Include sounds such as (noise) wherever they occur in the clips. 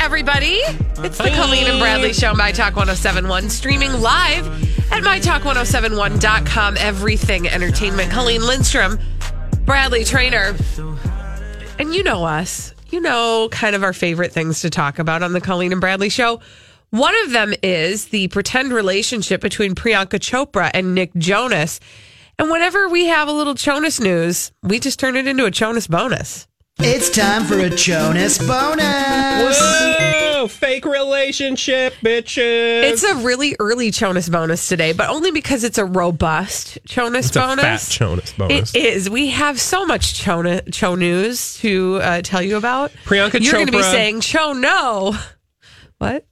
Everybody. It's the Colleen and Bradley Show, My Talk 1071, streaming live at MyTalk1071.com. Everything entertainment. Colleen Lindstrom, Bradley Traynor. And you know us. You know kind of our favorite things to talk about on the Colleen and Bradley Show. One of them is the pretend relationship between Priyanka Chopra and Nick Jonas. And whenever we have a little Jonas news, we just turn it into a Jonas bonus. It's time for a Jonas bonus. Whoa, fake relationship, bitches. It's a really early Jonas bonus today, but only because it's a robust Jonas It's a bonus. fat Jonas bonus. It is. We have so much Cho, Cho news to uh, tell you about. Priyanka Chopra. You're going to be saying Cho no. What?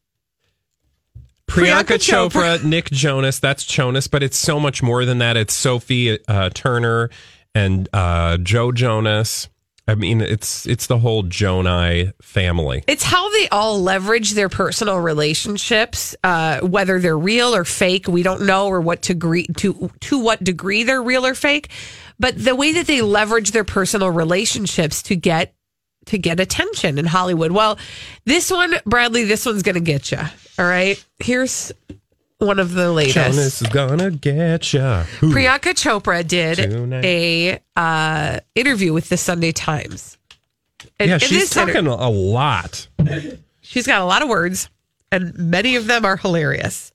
Priyanka, Priyanka Chopra, Nick Jonas. That's Jonas, but it's so much more than that. It's Sophie uh, Turner and uh, Joe Jonas. I mean, it's it's the whole Jonai family. It's how they all leverage their personal relationships, uh, whether they're real or fake. We don't know, or what degree to to what degree they're real or fake. But the way that they leverage their personal relationships to get to get attention in Hollywood. Well, this one, Bradley, this one's going to get you. All right, here's one of the latest. Jonas is gonna get ya. Ooh. Priyanka Chopra did Tonight. a uh, interview with the Sunday Times. And Yeah, she's this inter- talking a lot. She's got a lot of words, and many of them are hilarious,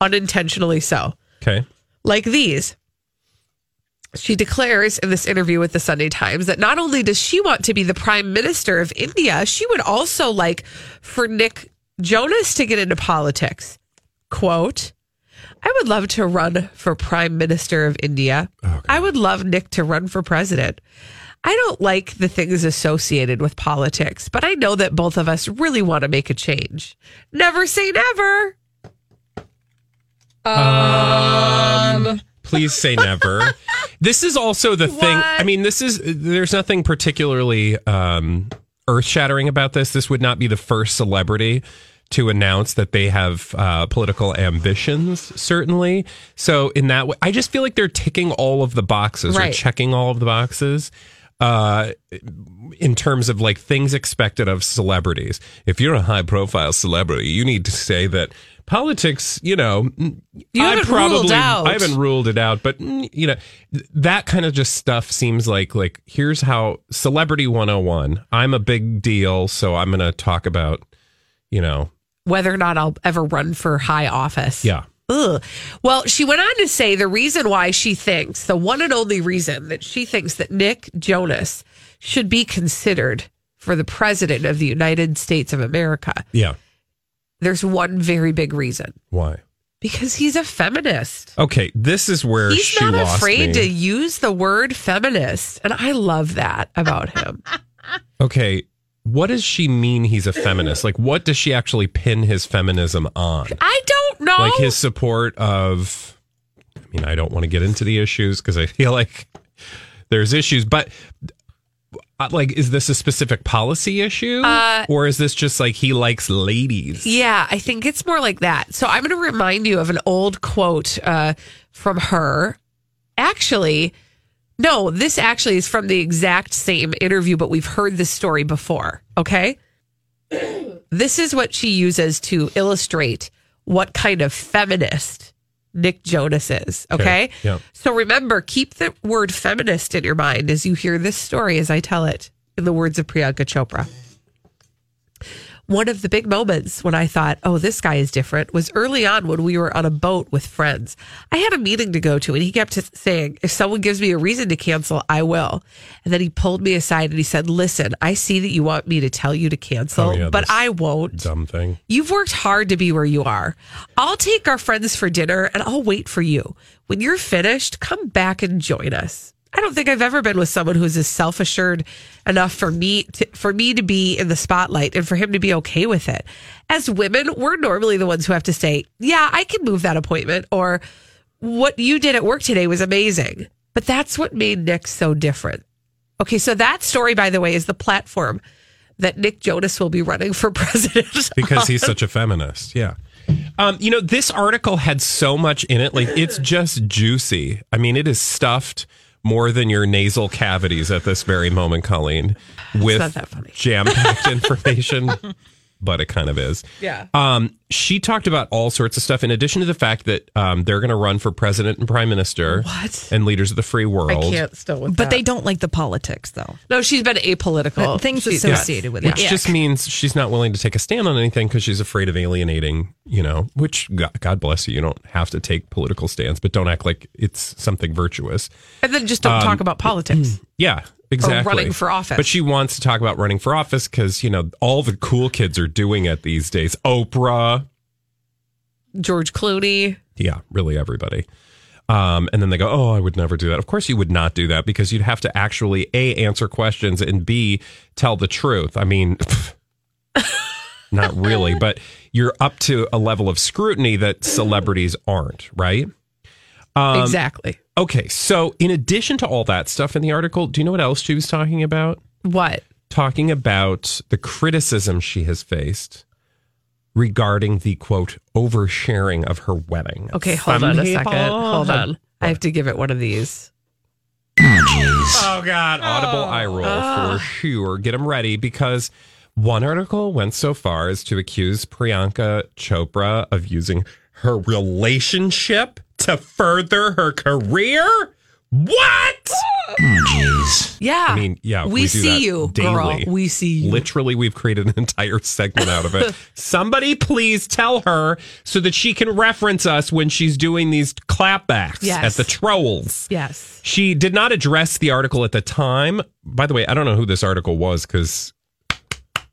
unintentionally so. Okay. Like these. She declares in this interview with the Sunday Times that not only does she want to be the prime minister of India, she would also like for Nick Jonas to get into politics. Quote, I would love to run for prime minister of India. I would love Nick to run for president. I don't like the things associated with politics, but I know that both of us really want to make a change. Never say never. Please say never. (laughs) this is also the thing. I mean, this is there's nothing particularly um, earth shattering about this. This would not be the first celebrity to announce that they have uh, political ambitions. Certainly, so in that way, I just feel like they're ticking all of the boxes or checking all of the boxes. Uh, in terms of like things expected of celebrities. If you're a high profile celebrity, you need to say that politics, you know, You I out. I haven't ruled it out, but you know, that kind of just stuff seems like like here's how celebrity 101. I'm a big deal, so I'm going to talk about, you know, Whether or not I'll ever run for high office. yeah. Ugh. Well, she went on to say the reason why she thinks, the one and only reason that she thinks that Nick Jonas should be considered for the president of the United States of America. Yeah. There's one very big reason Why? because he's a feminist. Okay, this is where He's she not afraid me. to use the word feminist. And I love that about him. (laughs) Okay, what does she mean he's a feminist? Like what does she actually pin his feminism on? I don't know. Like his support of I mean, I don't want to get into the issues because I feel like there's issues, but uh, like is this a specific policy issue Uh, or is this just like he likes ladies? Yeah, I think it's more like that. So I'm going to remind you of an old quote uh, from her. Actually, no, this actually is from the exact same interview, but we've heard this story before. Okay. (clears throat) This is what she uses to illustrate what kind of feminist Nick Jonas is. Okay. Okay, yeah. So remember, keep the word feminist in your mind as you hear this story as I tell it in the words of Priyanka Chopra. One of the big moments when I thought, oh, this guy is different was early on when we were on a boat with friends. I had a meeting to go to, and he kept saying, if someone gives me a reason to cancel, I will. And then he pulled me aside and he said, listen, I see that you want me to tell you to cancel, Oh, yeah, but I won't. Dumb thing. You've worked hard to be where you are. I'll take our friends for dinner and I'll wait for you. When you're finished, come back and join us. I don't think I've ever been with someone who's as self assured enough for me to, for me to be in the spotlight and for him to be okay with it. As women, we're normally the ones who have to say, "Yeah, I can move that appointment," or "What you did at work today was amazing." But that's what made Nick so different. Okay, so that story, by the way, is the platform that Nick Jonas will be running for (laughs) president. because he's such a feminist. Yeah. Um, you know, this article had so much in it. Like, it's just juicy. I mean, it is stuffed more than your nasal cavities at this very moment, Colleen, with not that funny. jam packed (laughs) information. But it kind of is. Yeah. Um, she talked about all sorts of stuff in addition to the fact that um, they're going to run for president and prime minister What? and leaders of the free world. I can't still with But that. they don't like the politics, though. No, she's been apolitical. Things She's- associated with Which it. just means she's not willing to take a stand on anything because she's afraid of alienating, you know, which God, God bless you. You don't have to take political stands, but don't act like it's something virtuous. And then just don't talk about politics. (clears throat) Yeah, exactly. running for office. But she wants to talk about running for office because, you know, all the cool kids are doing it these days. Oprah. George Clooney. Yeah, really everybody. Um, and then they go, Oh, I would never do that. Of course, you would not do that because you'd have to actually A, answer questions and B, tell the truth. I mean, (laughs) not really, (laughs) but you're up to a level of scrutiny that celebrities aren't, right? Um, exactly. Okay, so in addition to all that stuff in the article, do you know what else she was talking about? What? Talking about the criticism she has faced regarding the quote oversharing of her wedding. Okay, hold on a second. Hold have- on. I have to give it one of these. Oh God! Audible eye roll oh. for ah. sure. Get them ready because one article went so far as to accuse Priyanka Chopra of using her relationship to further her career. What? Hmm, jeez. yeah. I mean, yeah, we, do see you, daily. girl. We see you. Literally, we've created an entire segment out of it. (laughs) Somebody please tell her so that she can reference us when she's doing these clapbacks Yes. at the trolls. Yes. She did not address the article at the time. By the way, I don't know who this article was because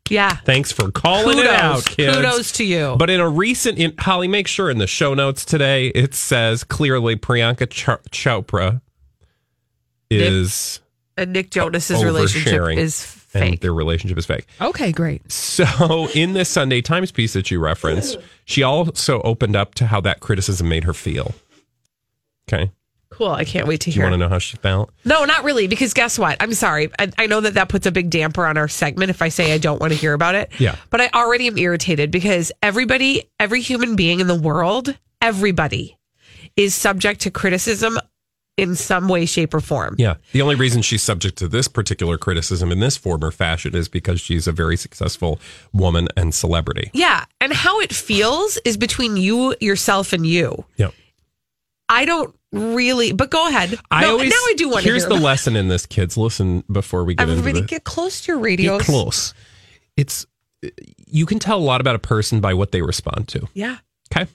Yeah. thanks for calling Kudos. it out, kids. Kudos to you. But in a recent, in, Holly, make sure in the show notes today it says clearly Priyanka Ch- Chopra is and Nick Jonas's relationship oversharing is and fake. their relationship is fake. Okay, great. So, in this Sunday Times piece that you referenced, she also opened up to how that criticism made her feel. Okay. Cool. I can't wait to hear. Do you want to know how she felt? No, not really. Because guess what? I'm sorry. I, I know that that puts a big damper on our segment if I say I don't want to hear about it. Yeah. But I already am irritated because everybody, every human being in the world, everybody is subject to criticism in some way, shape, or form. Yeah. The only reason she's subject to this particular criticism in this form or fashion is because she's a very successful woman and celebrity. Yeah. And how it feels is between you, yourself, and you. Yeah. I don't really, but go ahead. I no, always, now I do want to Here's the lesson in this, kids. Listen before we get Everybody into the, get close to your radios. Get close. It's you can tell a lot about a person by what they respond to. Yeah. Okay.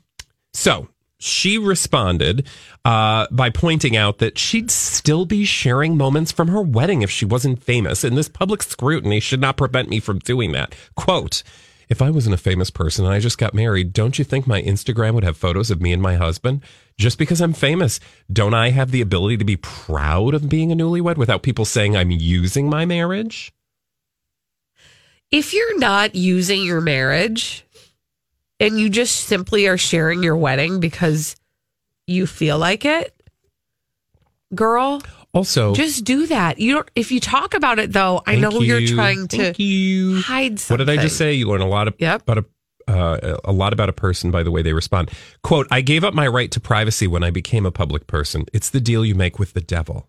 So she responded uh, by pointing out that she'd still be sharing moments from her wedding if she wasn't famous, and this public scrutiny should not prevent me from doing that. Quote, if I wasn't a famous person and I just got married, don't you think my Instagram would have photos of me and my husband? Just because I'm famous, don't I have the ability to be proud of being a newlywed without people saying I'm using my marriage? if you're not using your marriage and you just simply are sharing your wedding because you feel like it, girl, Also, just do that. You don't if you talk about it though, I know you're trying to you. hide something. What did I just say? You learn a lot of, Yep. about a uh, a lot about a person by the way they respond. Quote: I gave up my right to privacy when I became a public person. It's the deal you make with the devil.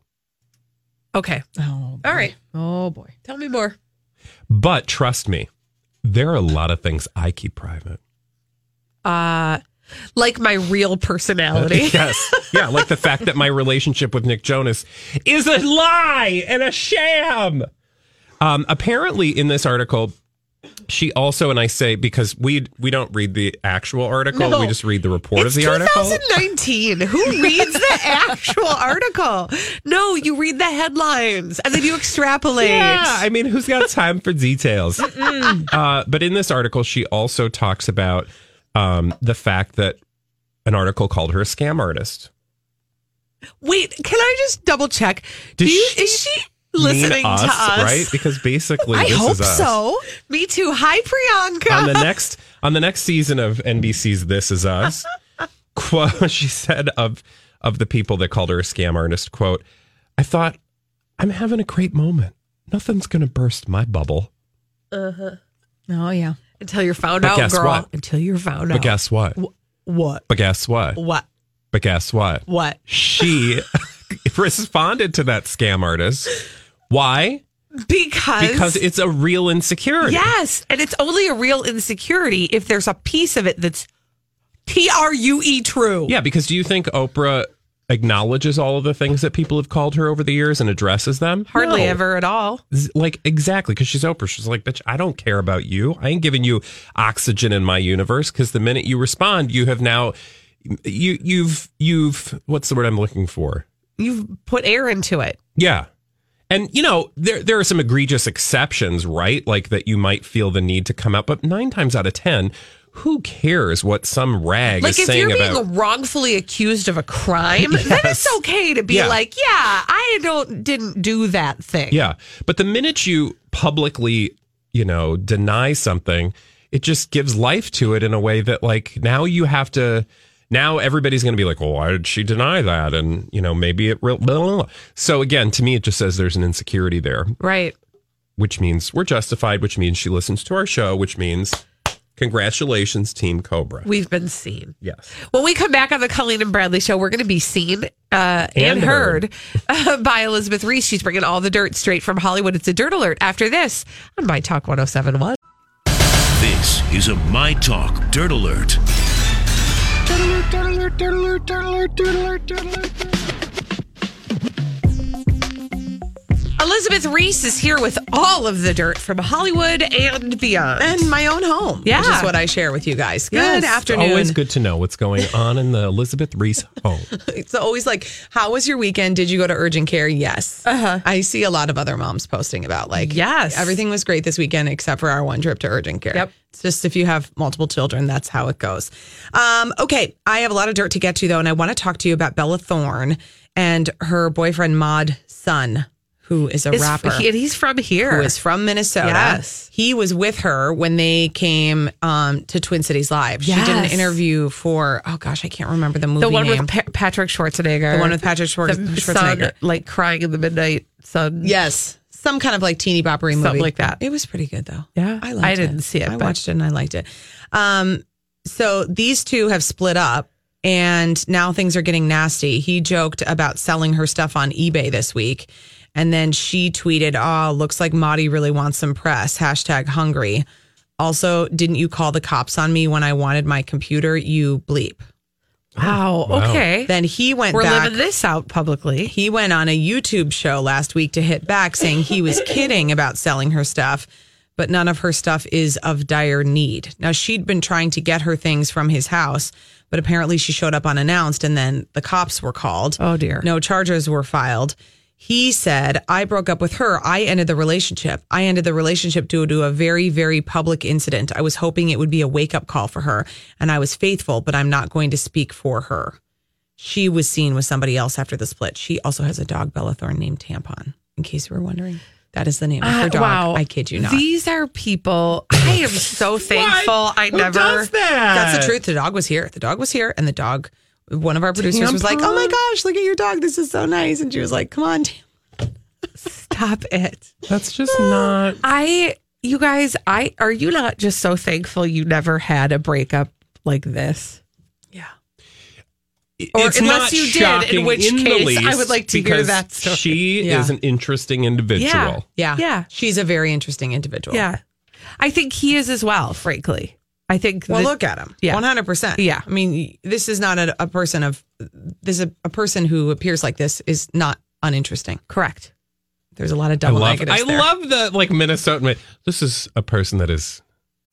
Okay. Oh, All right. Oh boy. Tell me more. But trust me, there are a lot of things I keep private. Uh like my real personality. (laughs) yes, yeah, like the fact that my relationship with Nick Jonas is a lie and a sham. Um, apparently, in this article, She also, and I say because we we don't read the actual article, No. we just read the report of the article. 2019. Who reads the (laughs) actual article? No, you read the headlines and then you extrapolate. Yeah, I mean, who's got time for details? uh, but in this article, she also talks about um, the fact that an article called her a scam artist. Wait, can I just double check? Do you, she is she Mean listening to us? right? Because basically, (laughs) I this hope is us. so. Me too. Hi, Priyanka. on the (laughs) next on the next season of NBC's This Is Us, (laughs) quote she said of of the people that called her a scam artist, quote, I thought, I'm having a great moment. Nothing's gonna burst my bubble. Uh huh. Oh yeah. Until you're found But out, guess girl. what? Until you're found But out. But guess what? what? But guess what? What? But guess what? What? She (laughs) responded to that scam artist. Why? Because Because it's a real insecurity. yes, and it's only a real insecurity if there's a piece of it that's T R U E true. Yeah, because do you think Oprah acknowledges all of the things that people have called her over the years and addresses them? Hardly No. ever at all. Like exactly because she's Oprah. She's like, bitch, I don't care about you. I ain't giving you oxygen in my universe because the minute you respond, you have now you you've you've what's the word I'm looking for? You've put air into it. Yeah. And you know, there there are some egregious exceptions, right? Like that you might feel the need to come out, but 9 times out of 10, who cares what some rag Like is if saying you're being about wrongfully accused of a crime, (laughs) then it's okay to be Yeah. like, yeah, I don't didn't do that thing. Yeah. But the minute you publicly, you know, deny something, it just gives life to it in a way that, like, now you have to, now everybody's going to be like, well, why did she deny that? And, you know, maybe it real. Blah, blah, blah. So again, to me, it just says there's an insecurity there, Right. which means we're justified, which means she listens to our show, which means congratulations, Team Cobra. We've been seen. yes. When we come back on the Colleen and Bradley show, we're going to be seen uh, and, And heard, uh, by Elizabeth Ries. She's bringing all the dirt straight from Hollywood. It's a dirt alert after this on My Talk 1071. This is a My Talk Dirt Alert. Elizabeth Ries is here with all of the dirt from Hollywood and beyond. And my own home. Yeah. Which is what I share with you guys. Good Yes. afternoon. Always good to know what's going (laughs) on in the Elizabeth Ries home. (laughs) It's always like, how was your weekend? Did you go to urgent care? Yes. Uh-huh. I see a lot of other moms posting about like, Yes. everything was great this weekend except for our one trip to urgent care. Yep. It's just if you have multiple children, that's how it goes. Um, okay. I have a lot of dirt to get to though, and I want to talk to you about Bella Thorne and her boyfriend, Mod Sun, who is a Is- rapper. he- and he's from here. who is from Minnesota. Yes. He was with her when they came um, to Twin Cities Live. She did an interview for, oh gosh, I can't remember the movie the one name. with pa- Patrick Schwarzenegger. The one with Patrick Schwarz- The Schwarzenegger. Son, like crying in the midnight sun. yes. Some kind of like teeny boppery movie. Something like that. It was pretty good though. Yeah. I liked it. I didn't see it, I watched it and I liked it. Um, so these two have split up and now things are getting nasty. He joked about selling her stuff on eBay this week. And then she tweeted, Oh, looks like Maudie really wants some press. Hashtag hungry. Also, didn't you call the cops on me when I wanted my computer? You bleep. Wow. Wow. Okay. Then he went We're back. living this out publicly. He went on a YouTube show last week to hit back saying he was (laughs) kidding about selling her stuff, but none of her stuff is of dire need. Now, she'd been trying to get her things from his house, but apparently she showed up unannounced and then the cops were called. Oh, dear. No charges were filed. He said, I broke up with her. I ended the relationship. I ended the relationship due to a very, very public incident. I was hoping it would be a wake up call for her, and I was faithful, but I'm not going to speak for her she was seen with somebody else after the split. She also has a dog, Bella Thorne, named Tampon. In case you were wondering, that is the name of her Uh, dog. wow. I kid you not. These are people. (laughs) I am so thankful. I Who never. does that? That's the truth. The dog was here. The dog was here, and the dog. One of our producers was like, "Oh my gosh, look at your dog! This is so nice." And she was like, "Come on, Tam- Stop it. That's just not. I, you guys, I are you not just so thankful you never had a breakup like this? yeah." Or it's unless not you did, in which the case I would like to hear that story. She Yeah. is an interesting individual. Yeah. Yeah, Yeah. She's a very interesting individual. Yeah, I think he is as well. Frankly, I think. Well, that- look at him. Yeah. one hundred percent. Yeah. I mean, this is not a, a person of. This is a, a person who appears like this is not uninteresting. correct. There's a lot of I double love. negatives I there. love the like Minnesotan. This is a person that is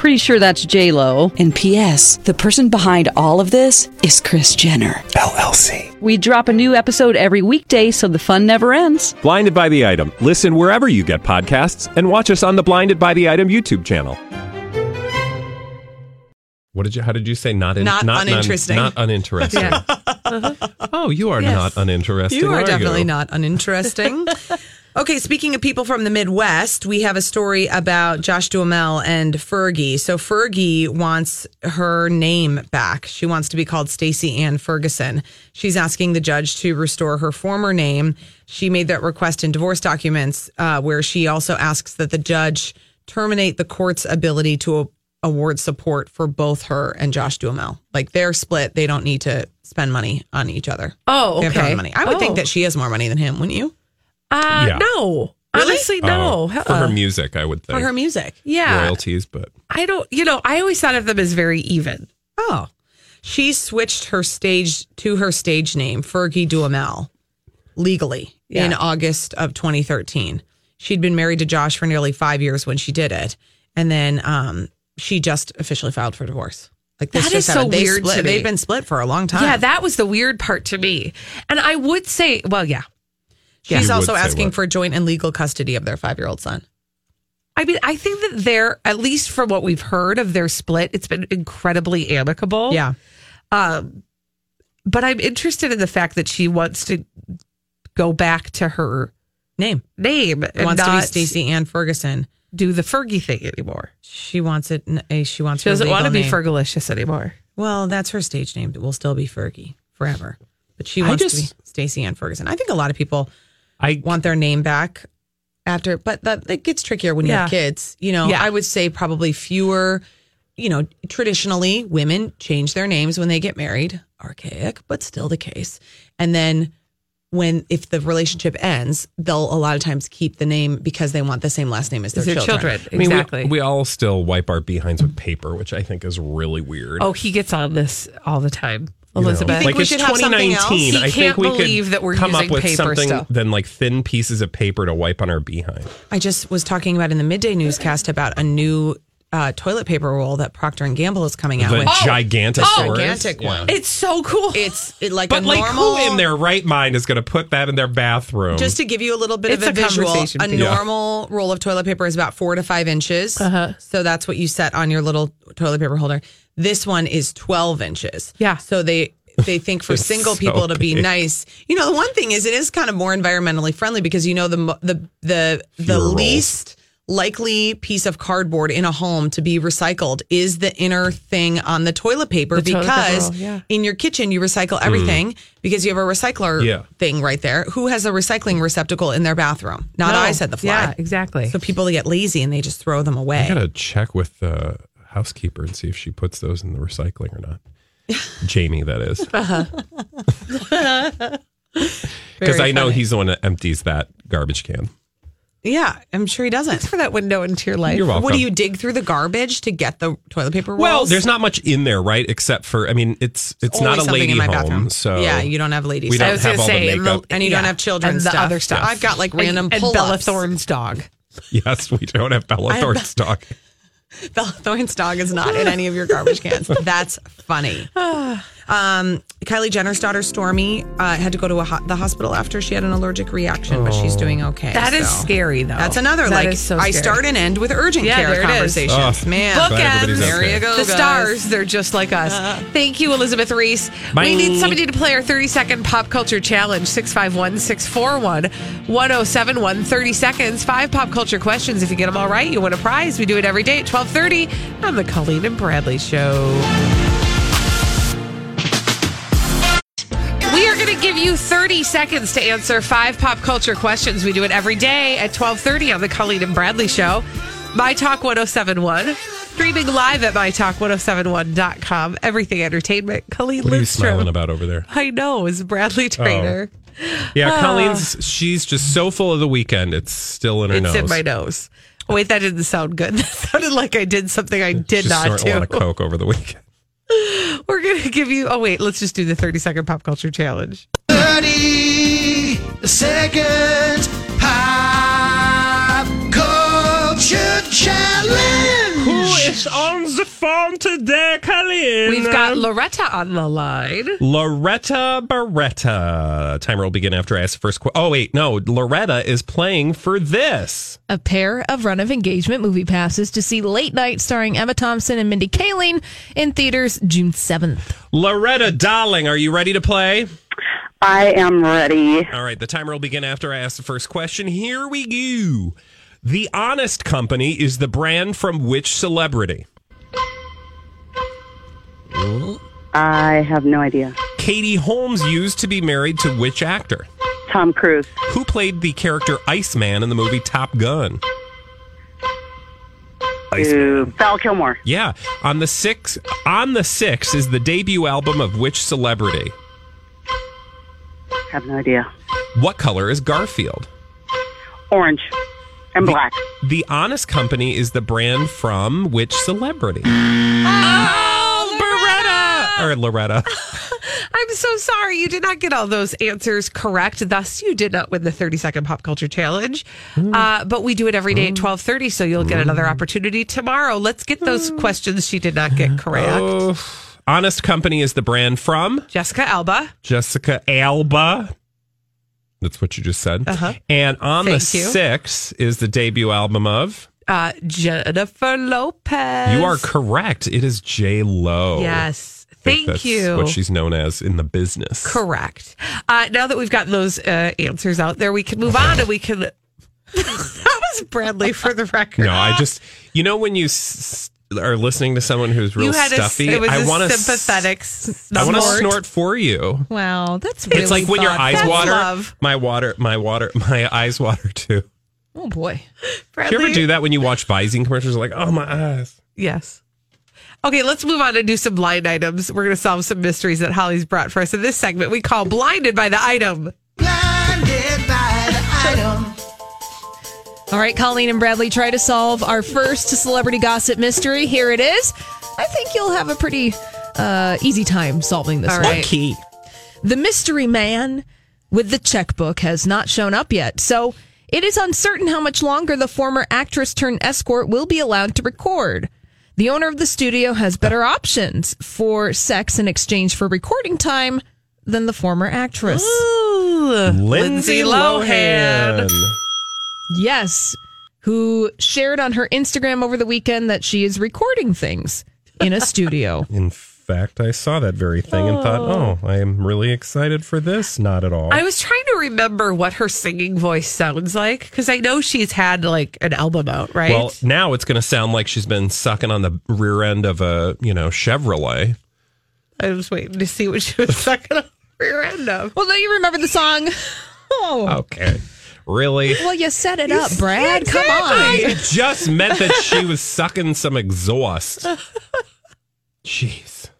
Pretty sure that's J Lo. And P.S. The person behind all of this is Kris Jenner LLC. We drop a new episode every weekday, so the fun never ends. Blinded by the item. Listen wherever you get podcasts, and watch us on the Blinded by the Item YouTube channel. What did you? How did you say? Not in, Not uninteresting. not uninteresting. (laughs) Oh, you are Yes. not uninteresting. You are are definitely you? not uninteresting. (laughs) okay, speaking of people from the Midwest, we have a story about Josh Duhamel and Fergie. So Fergie wants her name back. She wants to be called Stacy Ann Ferguson. She's asking the judge to restore her former name. She made that request in divorce documents, uh, where she also asks that the judge terminate the court's ability to award support for both her and Josh Duhamel. Like they're split; they don't need to spend money on each other. Oh, They have their okay. own money. I would Oh. think that she has more money than him, wouldn't you? Uh, Yeah. no. Honestly, no. Oh, for her music, I would think. For her music. Yeah. royalties, but I don't, you know, I always thought of them as very even. Oh. She switched her stage to her stage name, Fergie Duhamel, legally in August of 2013. She'd been married to Josh for nearly five years when she did it. And then um, she just officially filed for divorce. Like this That just so. They weird split- to me. They've been split for a long time. Yeah, that was the weird part to me. And I would say, well, yeah. She's You would also asking for joint and legal custody of their five year old son. I mean, I think that they're, at least from what we've heard of their split, it's been incredibly amicable. Yeah. Um, but I'm interested in the fact that she wants to go back to her Name. name and wants to be not Stacy Ann Ferguson. do the Fergie thing anymore. She wants it. She wants. She doesn't want to legal be name. Fergalicious anymore. Well, that's her stage name. It will still be Fergie forever. But she I wants to be Stacy Ann Ferguson. I think a lot of people I want their name back after, but that it gets trickier when you have kids. You know, Yeah. I would say probably fewer. You know, traditionally women change their names when they get married. Archaic, but still the case. And then when if the relationship ends, they'll a lot of times keep the name because they want the same last name as their, Their children. children. I mean, we- exactly. we, all still wipe our behinds with paper, which I think is really weird. oh, he gets on this all the time. You know, Elizabeth. think like we it's should have something else? 2019. He I think can't we believe could that we're come up using with paper something still. than like thin pieces of paper to wipe on our behind. I just was talking about in the midday newscast about a new uh, toilet paper roll that Procter and Gamble is coming out The with. gigantic, Oh, gigantic one. It's so cool. It's it, like But a like, normal. who in their right mind is going to put that in their bathroom? Just to give you a little bit It's of a, a visual, conversation a piece. Yeah. normal roll of toilet paper is about four to five inches. Uh-huh. So that's what you set on your little toilet paper holder. This one is 12 inches. Yeah. So they they think for (laughs) single so people to be big. nice. You know, the one thing is it is kind of more environmentally friendly because you know the mo- the the the Fewer rolls. least likely piece of cardboard in a home to be recycled is the inner thing on the toilet paper The toilet paper because roll, yeah. in your kitchen you recycle everything mm. because you have a recycler Yeah. thing right there. Who has a recycling receptacle in their bathroom? Not No. I said the fly. Yeah, exactly. So people get lazy and they just throw them away. I got to check with the housekeeper and see if she puts those in the recycling or not. Jamie, that is. (laughs) Uh-huh. (laughs) Because I know funny. he's the one that empties that garbage can. Yeah, I'm sure he doesn't. for that window into your life. You're welcome. What do you dig through the garbage to get the toilet paper rolls? Well, there's not much in there, right? Except for, I mean, it's it's Always not a lady in my home, bathroom. so yeah, you don't have ladies. we don't I was have all say, the and makeup. and you don't have children. and the stuff. other stuff. I've got like random and, and. Bella Thorne's dog. yes, we don't have Bella Thorne's dog. (laughs) Bella Thorne's dog is not in any of your garbage cans. (laughs) That's funny. (sighs) (laughs) Um, Kylie Jenner's daughter Stormi uh, had to go to a ho- the hospital after she had an allergic reaction, but she's doing okay. That is so. scary, though. That's another That like is so I start and end with urgent Yeah, care there it is. conversations. Oh, Man, Bookends. there you go. the guys. stars, they're just like us. (laughs) Thank you, Elizabeth Ries. Bye. We need somebody to play our 30 second pop culture challenge 651 641 1071. 30 seconds, five pop culture questions. If you get them all right, you win a prize. We do it every day at 1230 on the Colleen and Bradley Show. Give you 30 seconds to answer five pop culture questions. We do it every day at 1230 on the Colleen and Bradley Show. My Talk 1071. Streaming live at MyTalk1071.com. Everything entertainment. Colleen What are you smiling about over there? I know, is Bradley Traynor. Yeah, Ah. Colleen's. She's just so full of the weekend. It's still in her It's nose. in my nose. Oh, wait, that didn't sound good. (laughs) That sounded like I did something I did not snort a lot of coke over the weekend. We're going to give you. Oh, wait, let's just do the 30 second pop culture challenge. 30 seconds pop culture challenge. Who is on the phone today, Colleen? We've got Loretta on the line. Loretta Beretta. Timer will begin after I ask the first question. Oh, wait, no. Loretta is playing for this. a pair of run of engagement movie passes to see Late Night starring Emma Thompson and Mindy Kaling in theaters June 7th. Loretta, darling, are you ready to play? I am ready. All right, the timer will begin after I ask the first question. Here we go. The Honest Company is the brand from which celebrity? I have no idea. Katie Holmes used to be married to which actor? Tom Cruise. Who played the character Iceman in the movie Top Gun? Val Kilmore. Yeah, on the six on the six is the debut album of which celebrity? Have no idea. What color is Garfield? Orange and black. The Honest Company is the brand from which celebrity? Oh, oh Beretta or Loretta. (laughs) I'm so sorry you did not get all those answers correct. Thus, you did not win the 30 second pop culture challenge. Hmm. Uh, but we do it every day at hmm. 12:30, so you'll get another hmm. opportunity tomorrow. Let's get those questions she did not get correct. Oh, Honest Company is the brand from Jessica Alba. Jessica Alba. That's what you just said. Uh-huh. And on the Thank you. six is the debut album of. Uh, Jennifer Lopez. You are correct. It is J Lo. Yes. Thank that's you. What she's known as in the business. Correct. Uh, now that we've gotten those uh, answers out there, we can move on and we can. (laughs) that was Bradley for the (laughs) record. No, I just you know when you s- are listening to someone who's real stuffy, a, I want to sympathetic. I want to snort. for you. Wow, that's really it's like when your eyes That's water. love. My water, my water, (laughs) my eyes water too. Oh boy. Do you ever do that when you watch Visine commercials? Like, oh my eyes. Yes. Okay, let's move on and do some blind items. We're going to solve some mysteries that Holly's brought for us in this segment we call Blinded by the Item. All right, Colleen and Bradley try to solve our first celebrity gossip mystery. Here it is. I think you'll have a pretty uh, easy time solving this All one. right. Key. The mystery man with the checkbook has not shown up yet, so it is uncertain how much longer the former actress turned escort will be allowed to record. The owner of the studio has better options for sex in exchange for recording time than the former actress. Ooh, Lindsay Lohan. Yes, who shared on her Instagram over the weekend that she is recording things in a (laughs) studio. In fact, I saw that very thing and thought, oh. oh, I am really excited for this. Not at all. I was trying to remember what her singing voice sounds like because I know she's had like an album out, right? Well, now it's going to sound like she's been sucking on the rear end of a, you know, Chevrolet. I was waiting to see what she was (laughs) sucking on the rear end of. Well, don't you remember the song? (laughs) Oh, Okay. Really? well, you set it up, Brad. Come I on. It just meant that she was sucking some exhaust. Jeez.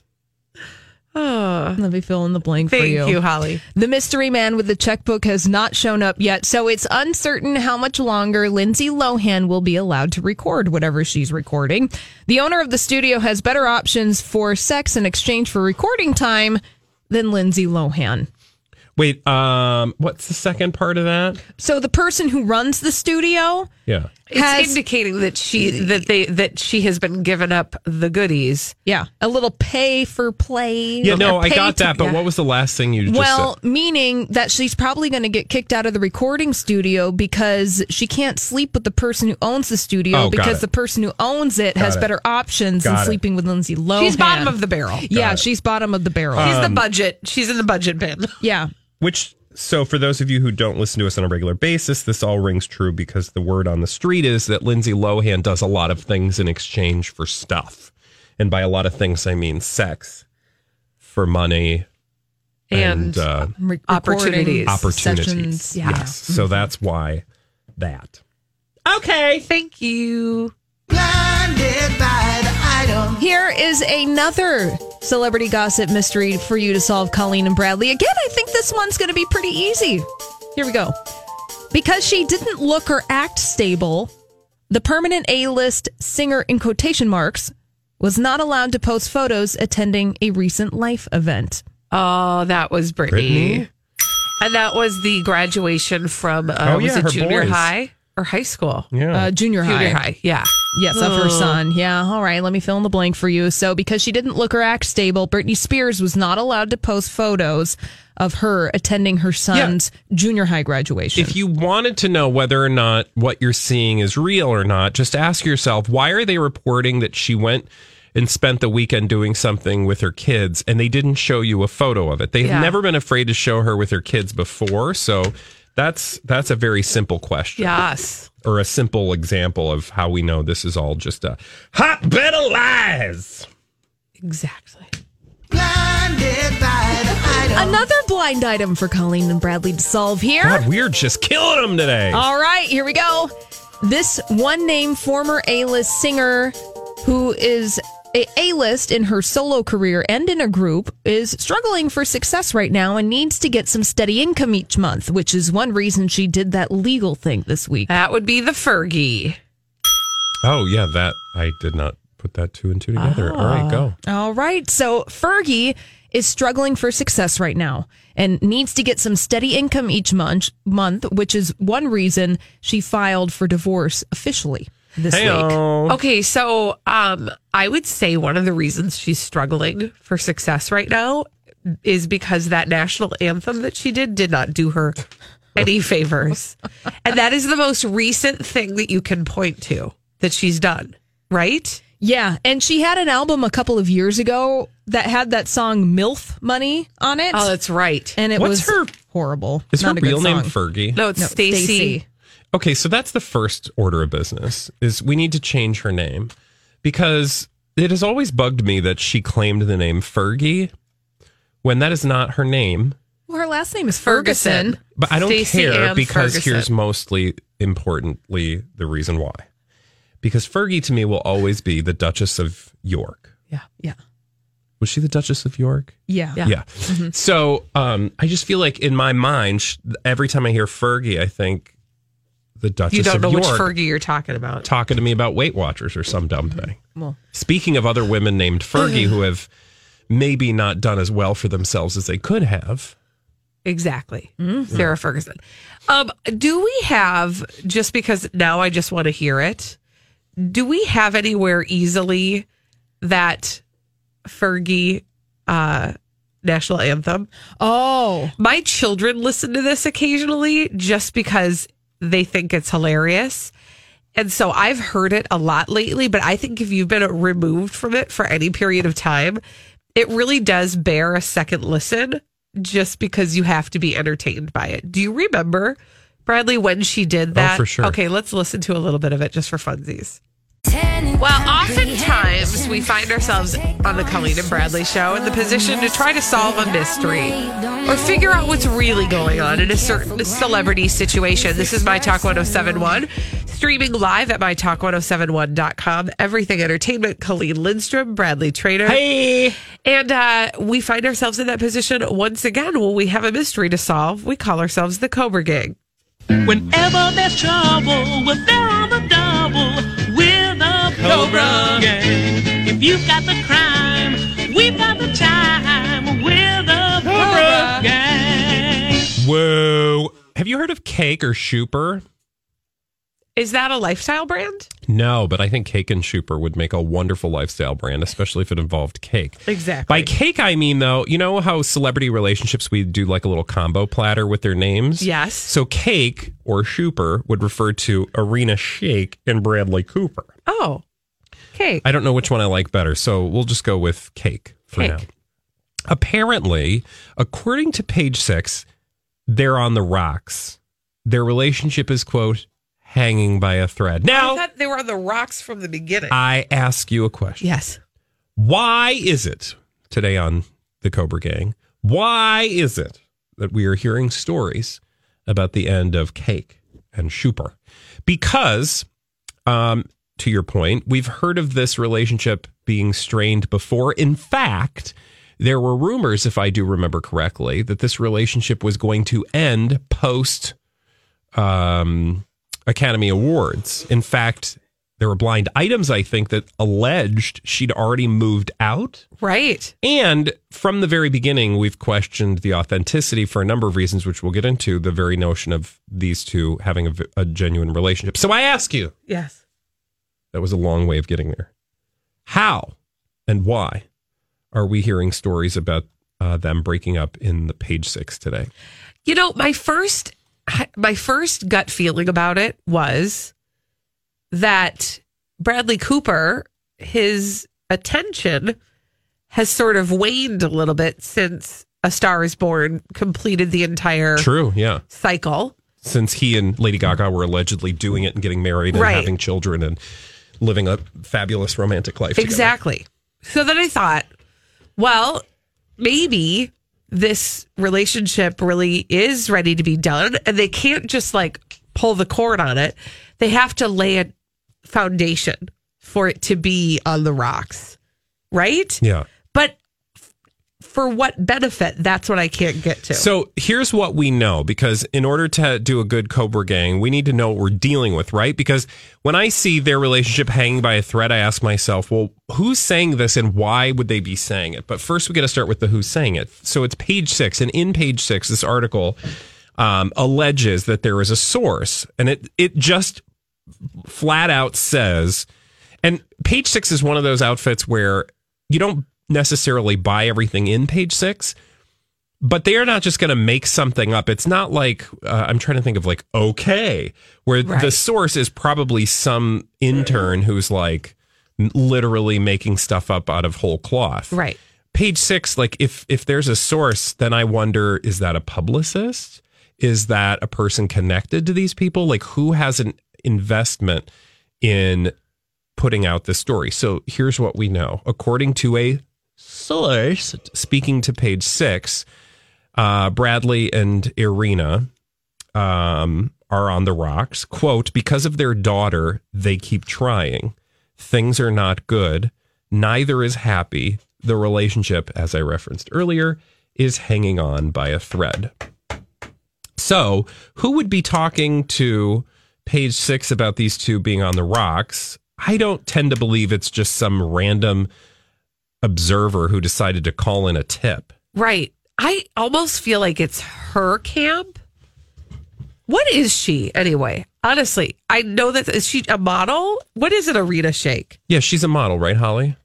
Oh, Let me fill in the blank for thank you. you, Holly. The mystery man with the checkbook has not shown up yet, so it's uncertain how much longer Lindsay Lohan will be allowed to record whatever she's recording. The owner of the studio has better options for sex in exchange for recording time than Lindsay Lohan. Wait, um, what's the second part of that? So the person who runs the studio Yeah. It's indicating that she that they that she has been given up the goodies. Yeah, a little pay for play. Yeah, no, I got to- that. But yeah. what was the last thing you just well, said? meaning that she's probably going to get kicked out of the recording studio because she can't sleep with the person who owns the studio Oh, because the person who owns it Got has it. better options than Got it. sleeping with Lindsay Lohan. She's bottom of the barrel. Yeah, it. she's bottom of the barrel. She's Um, the budget. She's in the budget bin. yeah. Which, so for those of you who don't listen to us on a regular basis, this all rings true because the word on the street is that Lindsay Lohan does a lot of things in exchange for stuff. And by a lot of things, I mean sex for money And, uh, Re- opportunities. opportunities. sessions, yeah. Yes. So that's why that. Okay, thank you. Here is another celebrity gossip mystery for you to solve, Colleen and Bradley. Again, I think this one's going to be pretty easy. Here we go. Because she didn't look or act stable, the permanent A list singer in quotation marks was not allowed to post photos attending a recent life event. Oh, that was Britney. Britney? And that was the graduation from uh, Oh, was yeah, it junior boys. high or high school? Yeah. Uh, junior high. Junior high, yeah. Yes, of her son. Yeah. All right. Let me fill in the blank for you. So, because she didn't look or act stable, Britney Spears was not allowed to post photos of her attending her son's junior high graduation. If you wanted to know whether or not what you're seeing is real or not, just ask yourself why are they reporting that she went and spent the weekend doing something with her kids and they didn't show you a photo of it? They've Yeah. never been afraid to show her with her kids before, so that's that's a very simple question. Yes. Or a simple example of how we know this is all just a hotbed of lies. Exactly. Another blind item for Colleen and Bradley to solve here. God, we're just killing them today. All right, here we go. This one name former A list singer who is a A list in her solo career and in a group is struggling for success right now and needs to get some steady income each month, which is one reason she did that legal thing this week. That would be the Fergie. Oh yeah, that I did not put that two and two together. All right, go. Ah. All right. So Fergie is struggling for success right now and needs to get some steady income each month, month which is one reason she filed for divorce officially this week. Hey-o. Okay, so um, I would say one of the reasons she's struggling for success right now is because that national anthem that she did did not do her any favors. (laughs) and that is the most recent thing that you can point to that she's done, right? Yeah, and she had an album a couple of years ago that had that song "MILF Money" on it. Oh, that's right. and it What's was her- horrible. Is Not her a good real name song. Fergie? No, it's No, Stacy. Stacey. Okay, so that's the first order of business is we need to change her name because it has always bugged me that she claimed the name Fergie when that is not her name. Well, her last name is Ferguson. Ferguson. But I don't Stacey care Ann because Ferguson. here's mostly importantly the reason why. Because Fergie to me will always be the Duchess of York. Yeah. Yeah, Was she the Duchess of York? yeah, Yeah. Yeah. So um, I just feel like in my mind, every time I hear Fergie, I think the Duchess You don't know York which Fergie you're talking about. talking to me about Weight Watchers or some dumb thing. Well. Speaking of other women named Fergie who have maybe not done as well for themselves as they could have. Exactly. Sarah Ferguson. Um, do we have, just because now I just want to hear it, do we have anywhere easily that Fergie uh, national anthem? Oh, My children listen to this occasionally just because they think it's hilarious. And so I've heard it a lot lately, but I think if you've been removed from it for any period of time, it really does bear a second listen just because you have to be entertained by it. Do you remember, Bradley, when she did oh, that? Oh, for sure. Okay, let's listen to a little bit of it just for funsies. Well, oftentimes we find ourselves on the Colleen and Bradley show in the position to try to solve a mystery or figure out what's really going on in a certain celebrity situation. This is My Talk 1071, streaming live at MyTalk1071.com. Everything Entertainment, Colleen Lindstrom, Bradley Traynor. Hey! And uh, we find ourselves in that position once again when we have a mystery to solve. We call ourselves the Cobra Gang. Whenever there's trouble, we're there on the double. We're the Cobra Gang. If you've got the crime, we've got the time. We're the Cobra Gang. Whoa. Have you heard of Cake or Shooper? Is that a lifestyle brand? No, but I think Cake and Schuper would make a wonderful lifestyle brand, especially if it involved cake. Exactly. By cake, I mean, though, you know how celebrity relationships, we do like a little combo platter with their names? Yes. So Cake or Schuper would refer to Irina Shayk and Bradley Cooper. Oh, cake. I don't know which one I like better, so we'll just go with Cake for Cake. now. Apparently, according to page six, they're on the rocks. Their relationship is, quote, hanging by a thread. Now, I thought they were on the rocks from the beginning. I ask you a question. yes. Why is it today on the Cobra Gang? Why is it that we are hearing stories about the end of Cake and Schuper? Because, um, to your point, we've heard of this relationship being strained before. In fact, there were rumors, if I do remember correctly, that this relationship was going to end post um, Academy Awards. In fact, there were blind items, I think, that alleged she'd already moved out. Right. And from the very beginning, we've questioned the authenticity for a number of reasons, which we'll get into the very notion of these two having a genuine relationship. So I ask you, Yes. That was a long way of getting there. How and why are we hearing stories about uh, them breaking up in the page six today? You know, my first my first gut feeling about it was that Bradley Cooper, his attention has sort of waned a little bit since A Star is Born completed the entire True, yeah. cycle. Since he and Lady Gaga were allegedly doing it and getting married and Right. having children and living a fabulous romantic life. together. Exactly. So then I thought, well, maybe this relationship really is ready to be done and they can't just like pull the cord on it. They have to lay a foundation for it to be on the rocks. Right? Yeah. But for what benefit? That's what I can't get to. So here's what we know because in order to do a good Cobra Gang, we need to know what we're dealing with, right? Because when I see their relationship hanging by a thread, I ask myself, well, who's saying this and why would they be saying it? But first, we got to start with the who's saying it. So it's page six, and in page six, this article um, alleges that there is a source, and it it just flat out says, and page six is one of those outfits where you don't necessarily buy everything in page six but they are not just going to make something up. It's not like uh, I'm trying to think of like okay, where the source is probably some intern who's like literally making stuff up out of whole cloth. right. Page six, like if if there's a source, then I wonder is that a publicist? Is that a person connected to these people? Like who has an investment in putting out the story? So here's what we know, according to a source speaking to page six uh, Bradley and Irina um, are on the rocks. Quote, because of their daughter, they keep trying. Things are not good. Neither is happy. The relationship, as I referenced earlier, is hanging on by a thread. So, who would be talking to page six about these two being on the rocks? I don't tend to believe it's just some random observer who decided to call in a tip. Right. I almost feel like it's her camp. What is she anyway? Honestly, I know that is she a model? What is an Irina Shayk? Yeah, she's a model, right, Holly?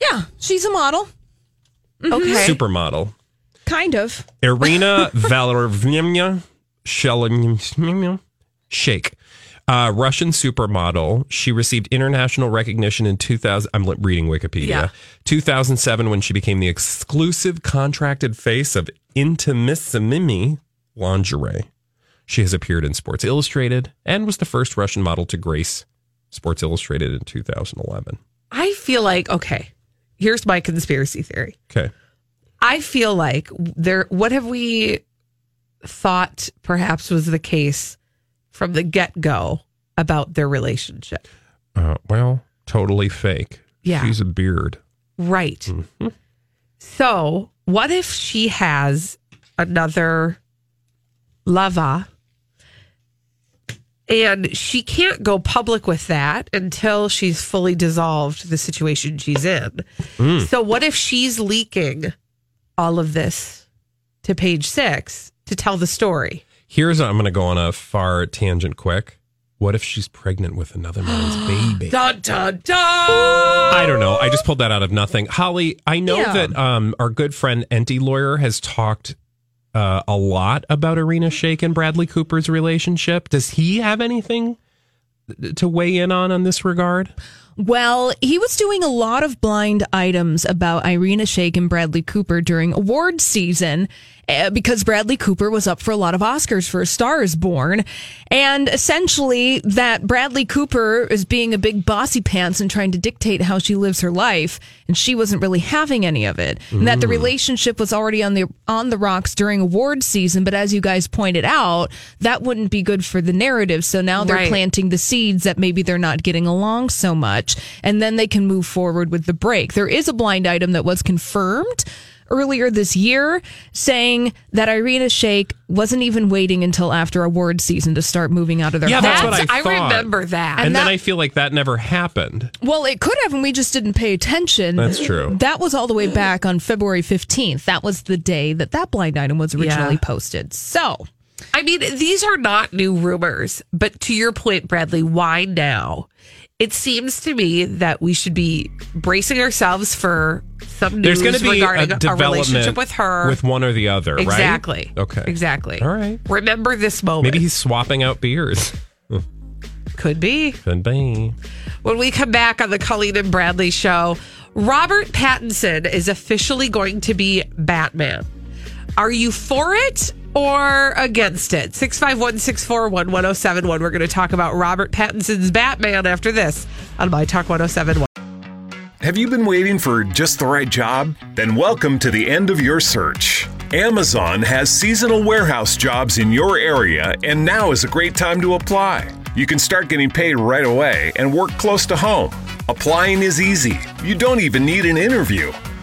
Yeah, she's a model. Mm-hmm. Okay. Supermodel. Kind of. Irina (laughs) Valeryevna Shelin- Shake. Uh, Russian supermodel. She received international recognition in 2000. I'm reading Wikipedia. Yeah. 2007, when she became the exclusive contracted face of Intimissimi lingerie. She has appeared in Sports Illustrated and was the first Russian model to grace Sports Illustrated in 2011. I feel like okay. Here's my conspiracy theory. Okay. I feel like there what have we thought perhaps was the case from the get-go about their relationship. Uh, well, totally fake. Yeah. She's a beard. Right. So, what if she has another lava and she can't go public with that until she's fully dissolved the situation she's in? Mm. So, what if she's leaking all of this to page six to tell the story? Here's I'm going to go on a far tangent quick. What if she's pregnant with another man's (gasps) baby? Dun, dun, dun. I don't know. I just pulled that out of nothing. Holly, I know Yeah. that um, our good friend Enty Lawyer has talked uh, a lot about Irina Shayk and Bradley Cooper's relationship. Does he have anything to weigh in on in this regard? Well, he was doing a lot of blind items about Irina Shayk and Bradley Cooper during award season uh, because Bradley Cooper was up for a lot of Oscars for A Star is Born. And essentially, that Bradley Cooper is being a big bossy pants and trying to dictate how she lives her life, and she wasn't really having any of it. And that the Mm. relationship was already on the on the rocks during award season, but as you guys pointed out, that wouldn't be good for the narrative. So now they're Right. planting the seeds that maybe they're not getting along so much, and then they can move forward with the break. There is a blind item that was confirmed earlier this year saying that Irina Shayk wasn't even waiting until after award season to start moving out of their yeah, home. that's what I I thought. remember that. And, And then I feel like that never happened. Well, it could have, and we just didn't pay attention. That's true. That was all the way back on February 15th. That was the day that that blind item was originally Yeah. posted. So, I mean, these are not new rumors, but to your point, Bradley, why now? It seems to me that we should be bracing ourselves for some There's going to be regarding a a, relationship with her. with one or the other, right? exactly. Okay. Exactly. All right. Remember this moment. Maybe he's swapping out beers. Could be. Could be. When we come back on the Colleen and Bradley show, Robert Pattinson is officially going to be Batman. Are you for it or against it? 651 641 1071. We're going to talk about Robert Pattinson's Batman after this on My Talk 1071. Have you been waiting for just the right job? Then welcome to the end of your search. Amazon has seasonal warehouse jobs in your area, and now is a great time to apply. You can start getting paid right away and work close to home. Applying is easy. You don't even need an interview.